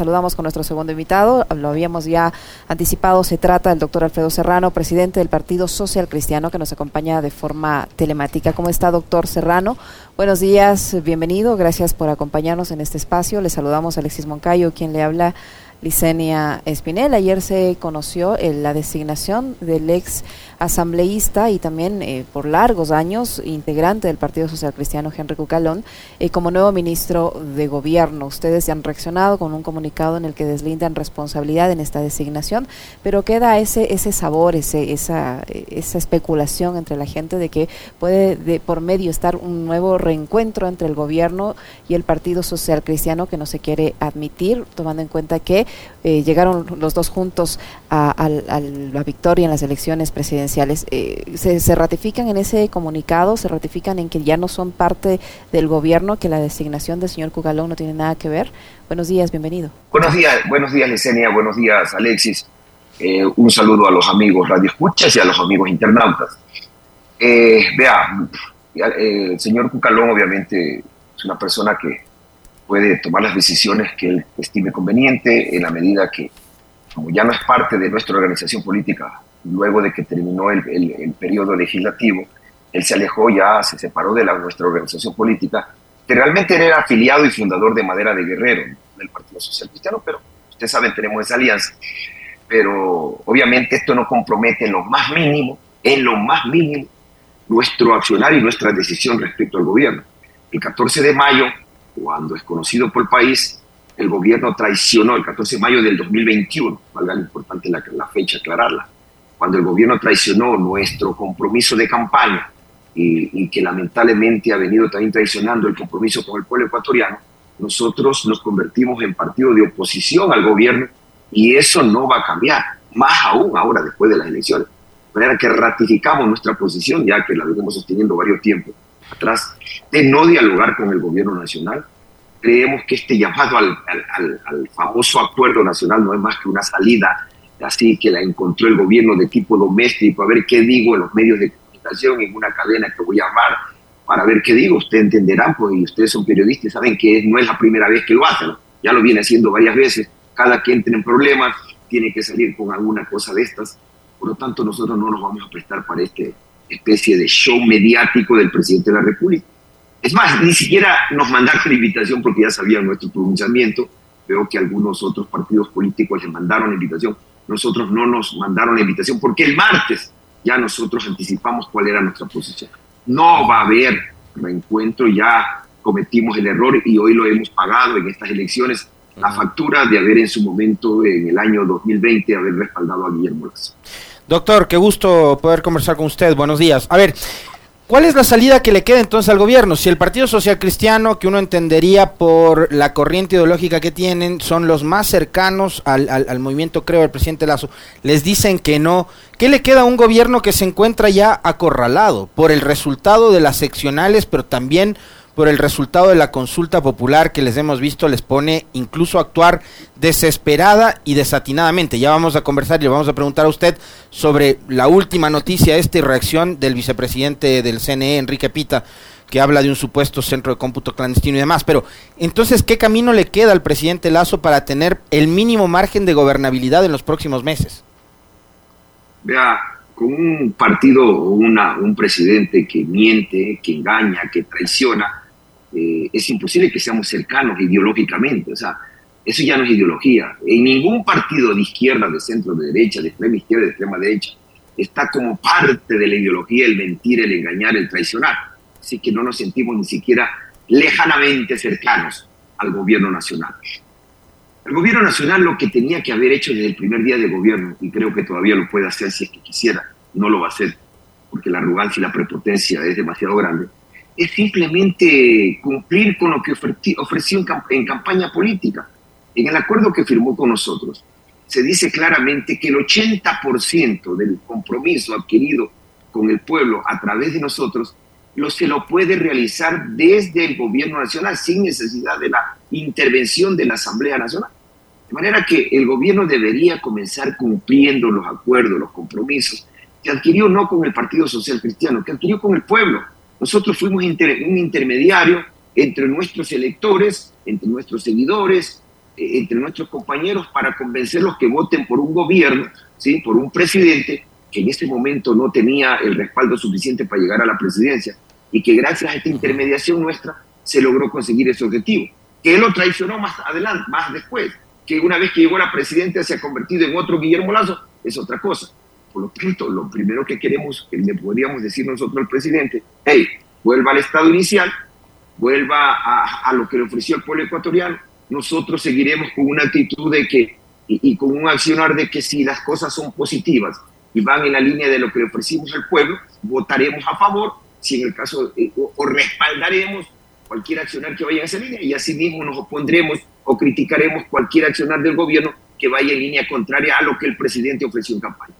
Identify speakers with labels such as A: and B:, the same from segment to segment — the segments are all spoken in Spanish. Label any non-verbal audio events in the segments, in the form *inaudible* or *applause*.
A: saludamos con nuestro segundo invitado. Lo habíamos ya anticipado. Se trata del doctor Alfredo Serrano, presidente del Partido Social Cristiano, que nos acompaña de forma telemática. ¿Cómo está, doctor Serrano? Buenos días, bienvenido. Gracias por acompañarnos en este espacio. Le saludamos a Alexis Moncayo, quien le habla Licenia Espinel. Ayer se conoció eh, la designación del ex asambleísta y también eh, por largos años integrante del Partido Social Cristiano, Henry Cucalón, eh, como nuevo ministro de Gobierno. Ustedes han reaccionado con un comunicado en el que deslindan responsabilidad en esta designación, pero queda ese ese sabor, ese, esa, esa especulación entre la gente de que puede de por medio estar un nuevo reencuentro entre el gobierno y el Partido Social Cristiano que no se quiere admitir, tomando en cuenta que eh, llegaron los dos juntos a, la victoria en las elecciones presidenciales. Eh, se, ratifican en ese comunicado? ¿Se ratifican en que ya no son parte del gobierno, que la designación del señor Cugalón no tiene nada que ver? Buenos días, bienvenido.
B: Buenos días, buenos días, Licenia, buenos días, Alexis. Eh, un saludo a los amigos radioescuchas y a los amigos internautas. vea, el señor Cucalón obviamente es una persona que puede tomar las decisiones que él estime conveniente en la medida que, como ya no es parte de nuestra organización política, luego de que terminó el, el, periodo legislativo, él se alejó ya, se separó de la, nuestra organización política, que realmente era afiliado y fundador de Madera de Guerrero, del Partido Social Cristiano, pero ustedes saben, tenemos esa alianza. Pero obviamente esto no compromete en lo más mínimo, en lo más mínimo, nuestro accionar y nuestra decisión respecto al gobierno. El 14 de mayo cuando es conocido por el país, el gobierno traicionó el 14 de mayo del 2021, valga lo importante la, la fecha aclararla, cuando el gobierno traicionó nuestro compromiso de campaña y, y, que lamentablemente ha venido también traicionando el compromiso con el pueblo ecuatoriano, nosotros nos convertimos en partido de oposición al gobierno y eso no va a cambiar, más aún ahora después de las elecciones. De manera que ratificamos nuestra posición, ya que la venimos sosteniendo varios tiempos, atrás de no dialogar con el gobierno nacional. Creemos que este llamado al, al, famoso acuerdo nacional no es más que una salida así que la encontró el gobierno de tipo doméstico, a ver qué digo en los medios de comunicación, en una cadena que voy a llamar, para ver qué digo. Ustedes entenderán, pues, y ustedes son periodistas, saben que no es la primera vez que lo hacen, ya lo viene haciendo varias veces. Cada que entre en problemas tiene que salir con alguna cosa de estas. Por lo tanto, nosotros no nos vamos a prestar para este especie de show mediático del presidente de la República. Es más, ni siquiera nos mandaron la invitación porque ya sabían nuestro pronunciamiento. Veo que algunos otros partidos políticos les mandaron la invitación. Nosotros no nos mandaron la invitación porque el martes ya nosotros anticipamos cuál era nuestra posición. No va a haber reencuentro, ya cometimos el error y hoy lo hemos pagado en estas elecciones, la factura de haber en su momento, en el año 2020, haber respaldado a Guillermo Lazo.
C: Doctor, qué gusto poder conversar con usted. Buenos días. A ver, ¿cuál es la salida que le queda entonces al gobierno? Si el Partido Social Cristiano, que uno entendería por la corriente ideológica que tienen, son los más cercanos al, movimiento, creo, del presidente Lazo, les dicen que no, ¿qué le queda a un gobierno que se encuentra ya acorralado por el resultado de las seccionales, pero también por el resultado de la consulta popular que les hemos visto les pone incluso a actuar desesperada y desatinadamente. Ya vamos a conversar y le vamos a preguntar a usted sobre la última noticia, esta reacción del vicepresidente del CNE, Enrique Pita, que habla de un supuesto centro de cómputo clandestino y demás. Pero entonces, ¿qué camino le queda al presidente Lazo para tener el mínimo margen de gobernabilidad en los próximos meses?
B: Vea, con un partido o una, un presidente que miente, que engaña, que traiciona, eh, es imposible que seamos cercanos ideológicamente. O sea, eso ya no es ideología. En ningún partido de izquierda, de centro, de derecha, de extrema izquierda, de extrema derecha, está como parte de la ideología el mentir, el engañar, el traicionar. Así que no nos sentimos ni siquiera lejanamente cercanos al gobierno nacional. El gobierno nacional lo que tenía que haber hecho desde el primer día de gobierno, y creo que todavía lo puede hacer si es que quisiera, no lo va a hacer, porque la arrogancia y la prepotencia es demasiado grande, es simplemente cumplir con lo que ofreció en campaña política. En el acuerdo que firmó con nosotros, se dice claramente que el 80% del compromiso adquirido con el pueblo a través de nosotros lo se lo puede realizar desde el gobierno nacional sin necesidad de la intervención de la Asamblea Nacional. De manera que el gobierno debería comenzar cumpliendo los acuerdos, los compromisos que adquirió no con el Partido Social Cristiano, que adquirió con el pueblo. Nosotros fuimos un intermediario entre nuestros electores, entre nuestros seguidores, eh, entre nuestros compañeros para convencerlos que voten por un gobierno, ¿sí? por un presidente que en este momento no tenía el respaldo suficiente para llegar a la presidencia y que gracias a esta intermediación nuestra se logró conseguir ese objetivo. Que él lo traicionó más adelante, más después, que una vez que llegó la presidencia se ha convertido en otro Guillermo Lazo, es otra cosa. Por lo tanto, lo primero que queremos, que le podríamos decir nosotros al presidente, hey, vuelva al estado inicial, vuelva a, a lo que le ofreció el pueblo ecuatoriano, nosotros seguiremos con una actitud de que, y, con un accionar de que si las cosas son positivas y van en la línea de lo que le ofrecimos al pueblo, votaremos a favor, si en el caso, eh, o, respaldaremos cualquier accionar que vaya en esa línea y asimismo nos opondremos o criticaremos cualquier accionar del gobierno que vaya en línea contraria a lo que el presidente ofreció en campaña.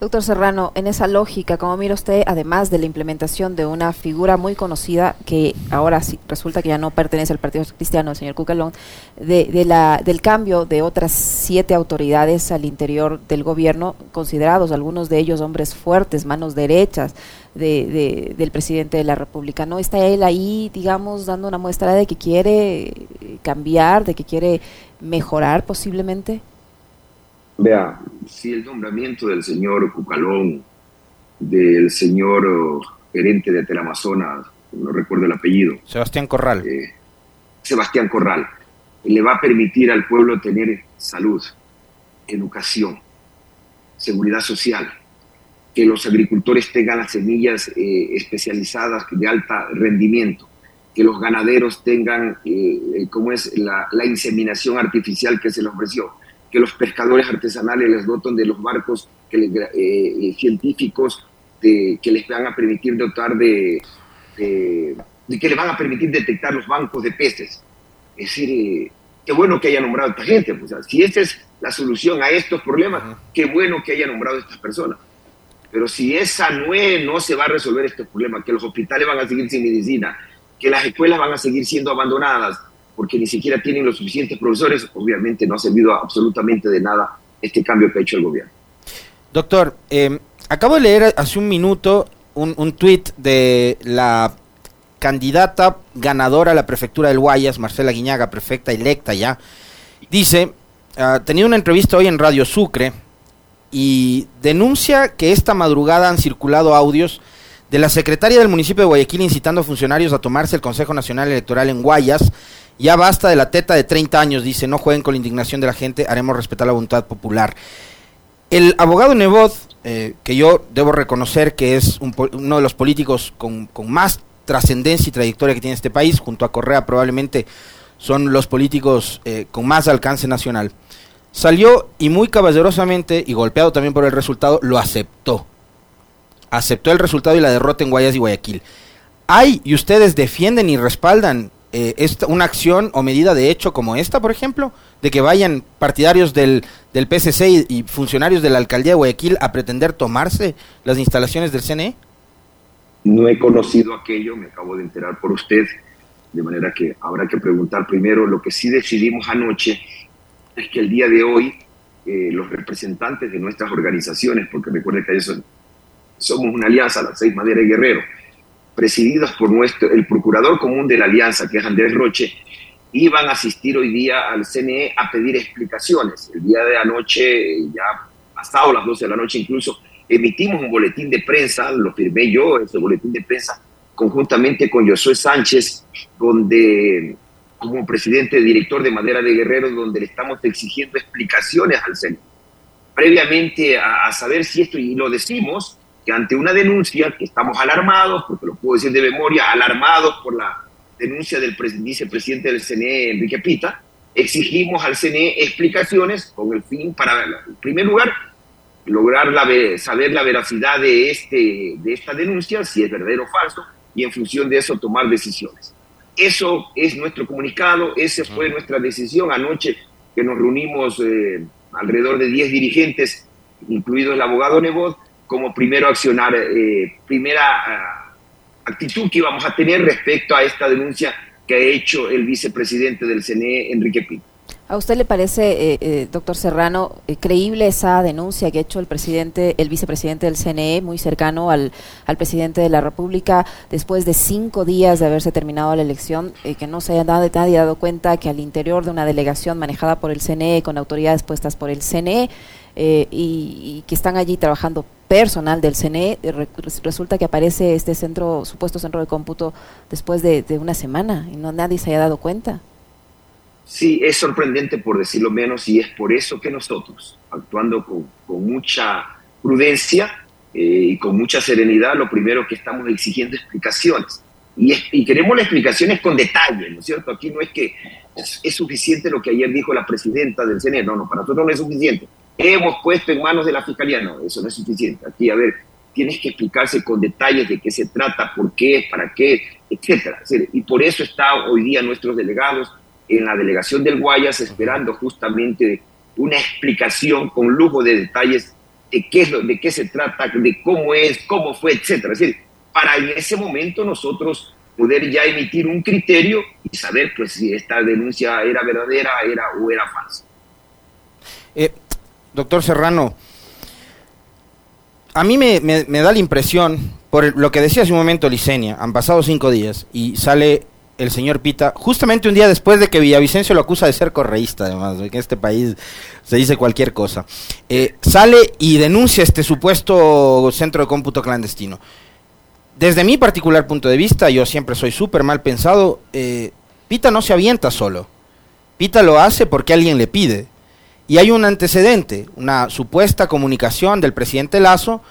A: Doctor Serrano, en esa lógica, como mira usted, además de la implementación de una figura muy conocida que ahora sí resulta que ya no pertenece al Partido Cristiano, el señor Cucalón, de, la, del cambio de otras siete autoridades al interior del gobierno, considerados algunos de ellos hombres fuertes, manos derechas de, del presidente de la República, ¿no? ¿Está él ahí, digamos, dando una muestra de que quiere cambiar, de que quiere mejorar posiblemente?
B: Vea, si el nombramiento del señor Cucalón, del señor oh, gerente de Teleamazonas, no recuerdo el apellido.
C: Sebastián Corral.
B: Eh, Sebastián Corral, le va a permitir al pueblo tener salud, educación, seguridad social, que los agricultores tengan las semillas eh, especializadas de alto rendimiento, que los ganaderos tengan, eh, como es la, la, inseminación artificial que se les ofreció, que los pescadores artesanales les doten de los barcos que eh, eh, científicos de, que les van a permitir dotar de, de, que les van a permitir detectar los bancos de peces. Es decir, eh, qué bueno que haya nombrado a esta gente. Pues, si esa es la solución a estos problemas, qué bueno que haya nombrado a estas personas. Pero si esa no es, no se va a resolver este problema, que los hospitales van a seguir sin medicina, que las escuelas van a seguir siendo abandonadas, porque ni siquiera tienen los suficientes profesores, obviamente no ha servido absolutamente de nada este cambio que ha hecho el gobierno.
C: Doctor, em, acabo de leer hace un minuto un, un tuit de la candidata ganadora a la prefectura del Guayas, Marcela Guiñaga, prefecta electa ya. Dice, ha tenido una entrevista hoy en Radio Sucre y denuncia que esta madrugada han circulado audios de la secretaria del municipio de Guayaquil incitando a funcionarios a tomarse el Consejo Nacional Electoral en Guayas ya basta de la teta de 30 años, dice, no jueguen con la indignación de la gente, haremos respetar la voluntad popular. El abogado Nebot, eh, que yo debo reconocer que es uno de los políticos con, más trascendencia y trayectoria que tiene este país, junto a Correa probablemente son los políticos eh, con más alcance nacional, salió y muy caballerosamente, y golpeado también por el resultado, lo aceptó. Aceptó el resultado y la derrota en Guayas y Guayaquil. Hay, y ustedes defienden y respaldan eh, una acción o medida de hecho como esta, por ejemplo, de que vayan partidarios del, del PSC y, funcionarios de la alcaldía de Guayaquil a pretender tomarse las instalaciones del CNE?
B: No he conocido aquello, me acabo de enterar por usted, de manera que habrá que preguntar primero. Lo que sí decidimos anoche es que el día de hoy eh, los representantes de nuestras organizaciones, porque recuerden que somos una alianza, las seis Madera y Guerrero, presididos por nuestro, el procurador común de la alianza, que es Andrés Roche, iban a asistir hoy día al CNE a pedir explicaciones. El día de anoche, ya pasado las 12 de la noche incluso, emitimos un boletín de prensa, lo firmé yo, ese boletín de prensa, conjuntamente con Josué Sánchez, donde como presidente director de Madera de Guerrero, donde le estamos exigiendo explicaciones al CNE. Previamente a, a saber si esto, y lo decimos, que ante una denuncia, que estamos alarmados, porque lo puedo decir de memoria, alarmados por la denuncia del vicepresidente del CNE, Enrique Pita, exigimos al CNE explicaciones con el fin, para, en primer lugar, lograr la, saber la veracidad de, este, de esta denuncia, si es verdadero o falso, y en función de eso tomar decisiones. Eso es nuestro comunicado, esa fue nuestra decisión anoche que nos reunimos eh, alrededor de 10 dirigentes, incluido el abogado Nebot, como primero accionar, eh, primera ah, actitud que íbamos a tener respecto a esta denuncia que ha hecho el vicepresidente del CNE, Enrique Pinto.
A: ¿A usted le parece, eh, eh, doctor Serrano, eh, creíble esa denuncia que ha hecho el presidente, el vicepresidente del CNE, muy cercano al, al presidente de la República, después de cinco días de haberse terminado la elección, que no se haya dado, nadie dado cuenta que al interior de una delegación manejada por el CNE, con autoridades puestas por el CNE, y, que están allí trabajando personal del CNE, resulta que aparece este centro, supuesto centro de cómputo, después de, una semana y no nadie se haya dado cuenta?
B: Sí, es sorprendente por decirlo menos y es por eso que nosotros, actuando con, mucha prudencia eh, y con mucha serenidad, lo primero que estamos exigiendo explicaciones. Y, queremos las explicaciones con detalle, ¿no es cierto? Aquí no es que es, suficiente lo que ayer dijo la presidenta del CNE, no, no, para nosotros no es suficiente. Hemos puesto en manos de la Fiscalía, no, eso no es suficiente. Aquí, a ver, tienes que explicarse con detalles de qué se trata, por qué, para qué, etcétera. Y por eso están hoy día nuestros delegados en la delegación del Guayas esperando justamente una explicación con lujo de detalles de qué, es lo, de qué se trata, de cómo es, cómo fue, etcétera. Para en ese momento nosotros poder ya emitir un criterio y saber pues si esta denuncia era verdadera era o era falsa.
C: Eh, doctor Serrano, a mí me, da la impresión, por lo que decía hace un momento Licenia, han pasado cinco días y sale el señor Pita, justamente un día después de que Villavicencio lo acusa de ser correísta, además, que en este país se dice cualquier cosa, eh, sale y denuncia este supuesto centro de cómputo clandestino. Desde mi particular punto de vista, yo siempre soy súper mal pensado, eh, Pita no se avienta solo. Pita lo hace porque alguien le pide. Y hay un antecedente, una supuesta comunicación del presidente Lazo,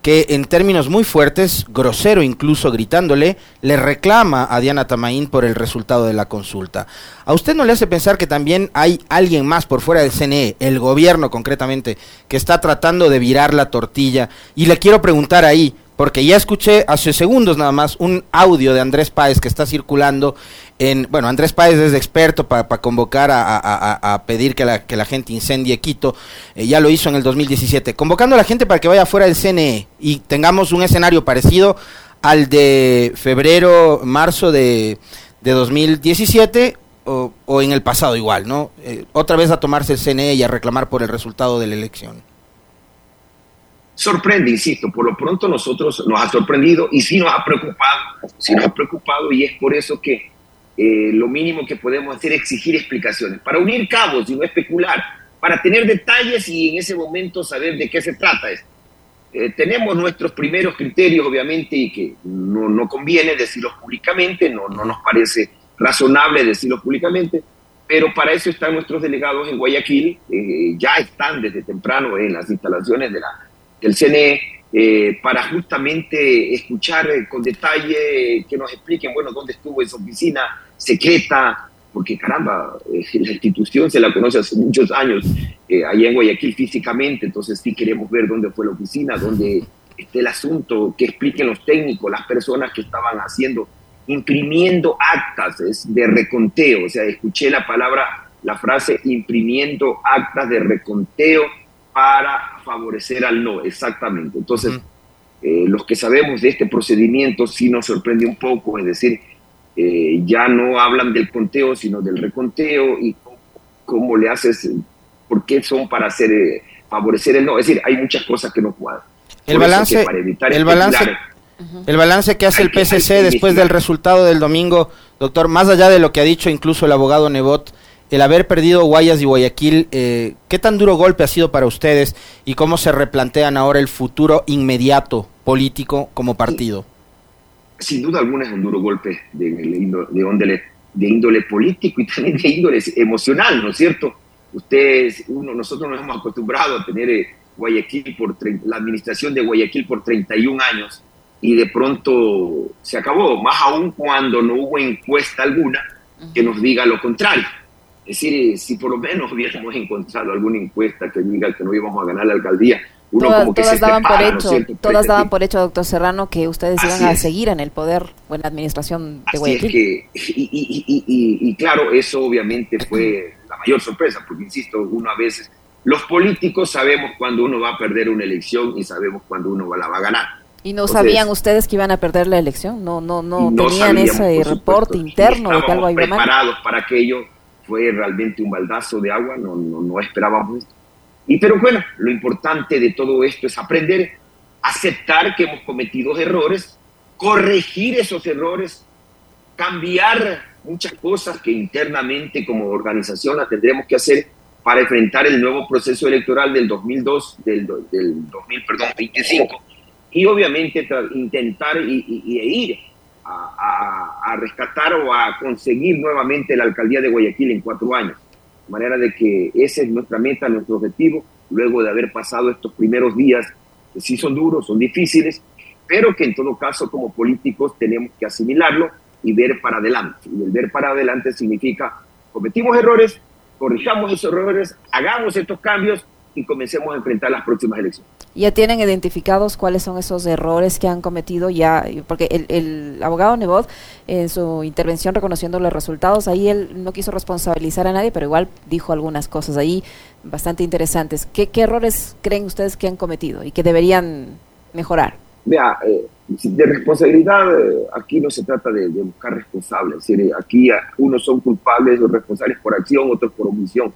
C: que en términos muy fuertes, grosero incluso gritándole, le reclama a Diana Tamaín por el resultado de la consulta. ¿A usted no le hace pensar que también hay alguien más por fuera del CNE, el gobierno concretamente, que está tratando de virar la tortilla? Y le quiero preguntar ahí, porque ya escuché hace segundos nada más un audio de Andrés Páez que está circulando en, bueno, Andrés Páez es experto para convocar a, pedir que la, que la gente incendie Quito, eh, ya lo hizo en el 2017, convocando a la gente para que vaya fuera del CNE y tengamos un escenario parecido al de febrero, marzo de, de 2017 o, o, en el pasado igual, ¿no? Eh, otra vez a tomarse el CNE y a reclamar por el resultado de la elección
B: sorprende, insisto, por lo pronto nosotros nos ha sorprendido y sí nos ha preocupado, sí nos ha preocupado y es por eso que eh, lo mínimo que podemos hacer es exigir explicaciones, para unir cabos y no especular, para tener detalles y en ese momento saber de qué se trata esto. Eh, tenemos nuestros primeros criterios, obviamente, y que no, no conviene decirlos públicamente, no, no nos parece razonable decirlos públicamente, pero para eso están nuestros delegados en Guayaquil, eh, ya están desde temprano en las instalaciones de la del CNE eh, para justamente escuchar eh, con detalle, que nos expliquen, bueno, dónde estuvo esa oficina secreta, porque caramba, eh, *laughs* la institución se la conoce hace muchos años, allá en Guayaquil físicamente, entonces sí queremos ver dónde fue la oficina, dónde está el asunto, que expliquen los técnicos, las personas que estaban haciendo, imprimiendo actas de reconteo, o sea, escuché la palabra, la frase imprimiendo actas de reconteo para favorecer al no, exactamente. Entonces, eh, los que sabemos de este procedimiento sí nos sorprende un poco, es decir, eh, ya no hablan del conteo, sino del reconteo y cómo, le haces, por qué son para hacer, eh, favorecer el no. Es decir, hay muchas cosas que no cuadran.
C: El balance, el balance, el balance que hace el PCC después del resultado del domingo, doctor, más allá de lo que ha dicho incluso el abogado Nebot, el haber perdido Guayas y Guayaquil, eh, ¿qué tan duro golpe ha sido para ustedes y cómo se replantean ahora el futuro inmediato político como partido?
B: Sin duda alguna es un duro golpe de, índole, de índole político y también de índole emocional, ¿no es cierto? Ustedes, uno, nosotros nos hemos acostumbrado a tener eh, Guayaquil por la administración de Guayaquil por 31 años y de pronto se acabó, más aún cuando no hubo encuesta alguna que nos diga lo contrario. Es decir, si por lo menos hubiéramos encontrado alguna encuesta que diga que no íbamos a ganar la alcaldía, uno
A: todas,
B: como que
A: todas daban por hecho, todas daban por hecho, doctor Serrano, que ustedes iban a seguir en el poder o en la administración de Guayaquil.
B: que, y, claro, eso obviamente *clears throat* fue la mayor sorpresa, porque insisto, uno a veces, los políticos sabemos cuando uno va a perder una elección y sabemos cuando uno la va a ganar.
A: ¿Y no sabían ustedes que iban a perder la elección? ¿No no no, tenían ese reporte interno de que algo
B: preparados para aquello fue realmente un baldazo de agua, no, no, no esperábamos esto. Y pero bueno, lo importante de todo esto es aprender, aceptar que hemos cometido errores, corregir esos errores, cambiar muchas cosas que internamente como organización las tendremos que hacer para enfrentar el nuevo proceso electoral del 2002, del, del 2025, y obviamente intentar y, ir a, rescatar o a conseguir nuevamente la alcaldía de Guayaquil en cuatro años. De manera de que esa es nuestra meta, nuestro objetivo, luego de haber pasado estos primeros días, que sí son duros, son difíciles, pero que en todo caso como políticos tenemos que asimilarlo y ver para adelante. Y el ver para adelante significa cometimos errores, corrijamos esos errores, hagamos estos cambios y comencemos a enfrentar las próximas elecciones.
A: ¿Ya tienen identificados cuáles son esos errores que han cometido ya? Porque el, el abogado Nebot, en su intervención reconociendo los resultados, ahí él no quiso responsabilizar a nadie, pero igual dijo algunas cosas ahí bastante interesantes. ¿Qué, qué errores creen ustedes que han cometido y que deberían mejorar?
B: Vea, eh, de responsabilidad, eh, aquí no se trata de, buscar responsables, aquí unos son culpables o responsables por acción, otros por omisión.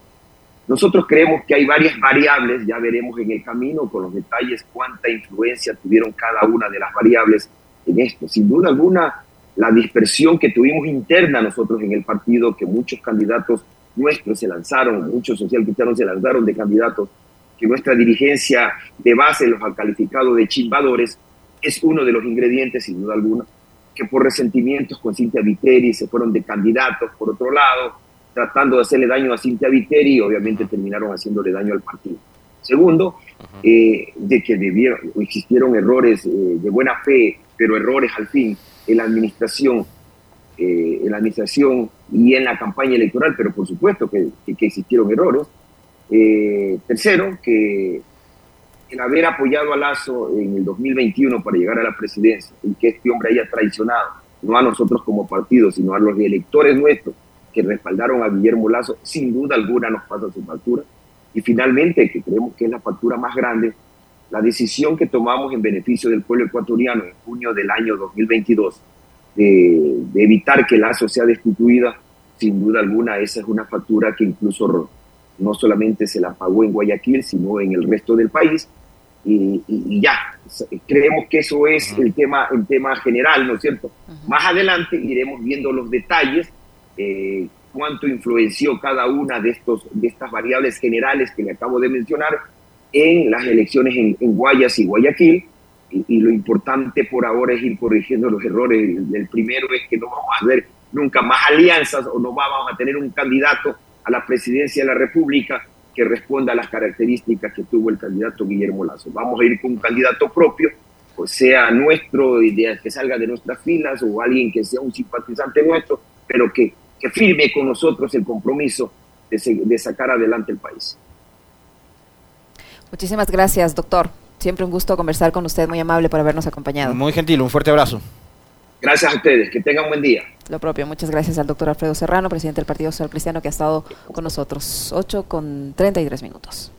B: Nosotros creemos que hay varias variables, ya veremos en el camino con los detalles cuánta influencia tuvieron cada una de las variables en esto. Sin duda alguna, la dispersión que tuvimos interna nosotros en el partido, que muchos candidatos nuestros se lanzaron, muchos socialcristianos se lanzaron de candidatos, que nuestra dirigencia de base los ha calificado de chimbadores, es uno de los ingredientes, sin duda alguna, que por resentimientos con Cintia Viteri se fueron de candidatos por otro lado, tratando de hacerle daño a Cintia Viteri y obviamente terminaron haciéndole daño al partido. Segundo, eh, de que debieron, existieron errores eh, de buena fe, pero errores al fin en la administración, eh, en la administración y en la campaña electoral, pero por supuesto que, que existieron errores. tercero, que el haber apoyado a Lazo en el 2021 para llegar a la presidencia y que este hombre haya traicionado, no a nosotros como partido, sino a los electores nuestros que respaldaron a Guillermo Lazo, sin duda alguna nos pasa su factura. Y finalmente, que creemos que es la factura más grande, la decisión que tomamos en beneficio del pueblo ecuatoriano en junio del año 2022 de, de evitar que Lazo sea destituida, sin duda alguna esa es una factura que incluso no solamente se la pagó en Guayaquil, sino en el resto del país. Y, ya, creemos que eso es el tema, el tema general, ¿no es cierto? Más adelante iremos viendo los detalles, eh, cuánto influenció cada una de, estos, de estas variables generales que le acabo de mencionar en las elecciones en, Guayas y Guayaquil. Y, lo importante por ahora es ir corrigiendo los errores. El, primero es que no vamos a ver nunca más alianzas o no vamos a tener un candidato a la presidencia de la República que responda a las características que tuvo el candidato Guillermo Lazo. Vamos a ir con un candidato propio, pues sea nuestro, que salga de nuestras filas o alguien que sea un simpatizante nuestro, pero que, que firme con nosotros el compromiso de, de sacar adelante el país.
A: Muchísimas gracias, doctor. Siempre un gusto conversar con usted, muy amable por habernos acompañado.
C: Muy gentil, un fuerte abrazo.
B: Gracias a ustedes, que tengan un buen día.
A: Lo propio, muchas gracias al doctor Alfredo Serrano, presidente del Partido Social Cristiano, que ha estado con nosotros. 8 con 33 minutos.